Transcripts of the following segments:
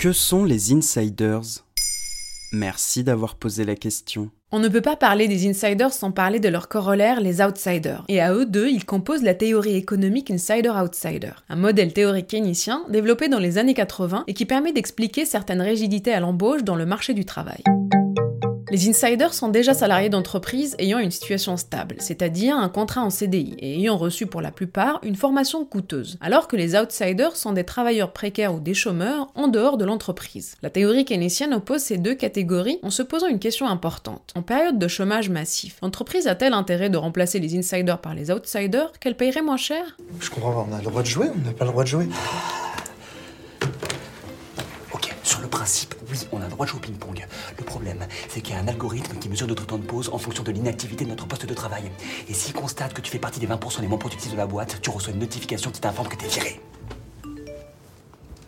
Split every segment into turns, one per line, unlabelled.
Que sont les insiders? Merci d'avoir posé la question.
On ne peut pas parler des insiders sans parler de leur corollaire, les outsiders. Et à eux deux, ils composent la théorie économique insider-outsider, un modèle théorique keynécien développé dans les années 80 et qui permet d'expliquer certaines rigidités à l'embauche dans le marché du travail. Les insiders sont déjà salariés d'entreprises ayant une situation stable, c'est-à-dire un contrat en CDI, et ayant reçu pour la plupart une formation coûteuse, alors que les outsiders sont des travailleurs précaires ou des chômeurs en dehors de l'entreprise. La théorie keynésienne oppose ces deux catégories en se posant une question importante. En période de chômage massif, l'entreprise a-t-elle intérêt de remplacer les insiders par les outsiders qu'elle payerait moins cher?
Je comprends pas, on a le droit de jouer, on n'a pas le droit de jouer.
Oui, on a le droit de jouer au ping-pong. Le problème, c'est qu'il y a un algorithme qui mesure notre temps de pause en fonction de l'inactivité de notre poste de travail. Et s'il constate que tu fais partie des 20% les moins productifs de la boîte, tu reçois une notification qui t'informe que t'es viré.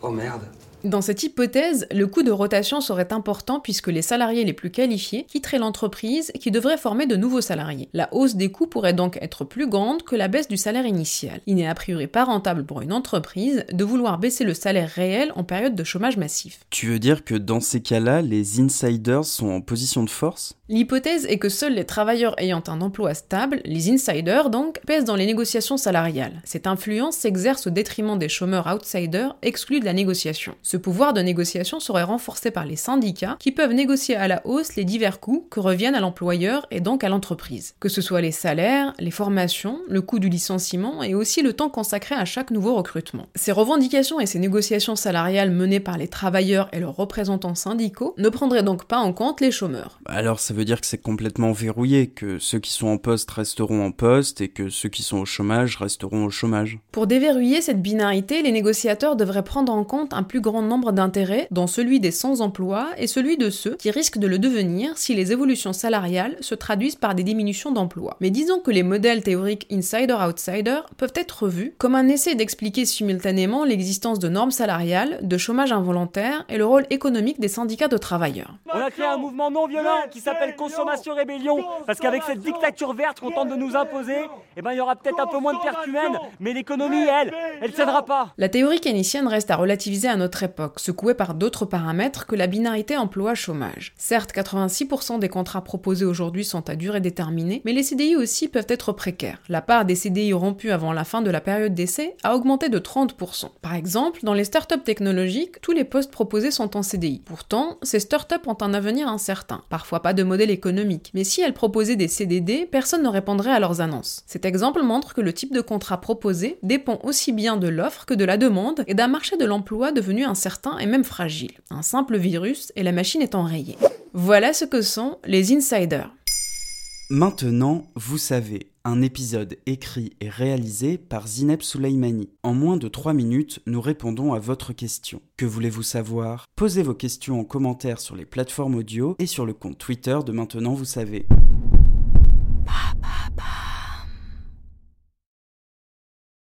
Oh merde.
Dans cette hypothèse, le coût de rotation serait important puisque les salariés les plus qualifiés quitteraient l'entreprise qui devrait former de nouveaux salariés. La hausse des coûts pourrait donc être plus grande que la baisse du salaire initial. Il n'est a priori pas rentable pour une entreprise de vouloir baisser le salaire réel en période de chômage massif.
Tu veux dire que dans ces cas-là, les insiders sont en position de force?
L'hypothèse est que seuls les travailleurs ayant un emploi stable, les insiders donc, pèsent dans les négociations salariales. Cette influence s'exerce au détriment des chômeurs outsiders exclus de la négociation. Ce pouvoir de négociation serait renforcé par les syndicats qui peuvent négocier à la hausse les divers coûts que reviennent à l'employeur et donc à l'entreprise. Que ce soit les salaires, les formations, le coût du licenciement et aussi le temps consacré à chaque nouveau recrutement. Ces revendications et ces négociations salariales menées par les travailleurs et leurs représentants syndicaux ne prendraient donc pas en compte les chômeurs.
Alors ça veut dire que c'est complètement verrouillé, que ceux qui sont en poste resteront en poste et que ceux qui sont au chômage resteront au chômage.
Pour déverrouiller cette binarité, les négociateurs devraient prendre en compte un plus grand nombre d'intérêts, dont celui des sans-emploi et celui de ceux qui risquent de le devenir si les évolutions salariales se traduisent par des diminutions d'emploi. Mais disons que les modèles théoriques insider-outsider peuvent être revus comme un essai d'expliquer simultanément l'existence de normes salariales, de chômage involontaire et le rôle économique des syndicats de travailleurs.
On a créé un mouvement non violent qui s'appelle Consommation Rébellion, parce qu'avec cette dictature verte qu'on tente de nous imposer, eh ben, il y aura peut-être un peu moins de perte humaine, mais l'économie, elle, elle cédera pas.
La théorie keynesienne reste à relativiser à époque, secouée par d'autres paramètres que la binarité emploi-chômage. Certes, 86% des contrats proposés aujourd'hui sont à durée déterminée, mais les CDI aussi peuvent être précaires. La part des CDI rompus avant la fin de la période d'essai a augmenté de 30%. Par exemple, dans les startups technologiques, tous les postes proposés sont en CDI. Pourtant, ces startups ont un avenir incertain, parfois pas de modèle économique, mais si elles proposaient des CDD, personne ne répondrait à leurs annonces. Cet exemple montre que le type de contrat proposé dépend aussi bien de l'offre que de la demande et d'un marché de l'emploi devenu incertain et même fragile. Un simple virus et la machine est enrayée. Voilà ce que sont les insiders.
Maintenant, vous savez, un épisode écrit et réalisé par Zineb Souleimani. En moins de 3 minutes, nous répondons à votre question. Que voulez-vous savoir? Posez vos questions en commentaire sur les plateformes audio et sur le compte Twitter de Maintenant, vous savez.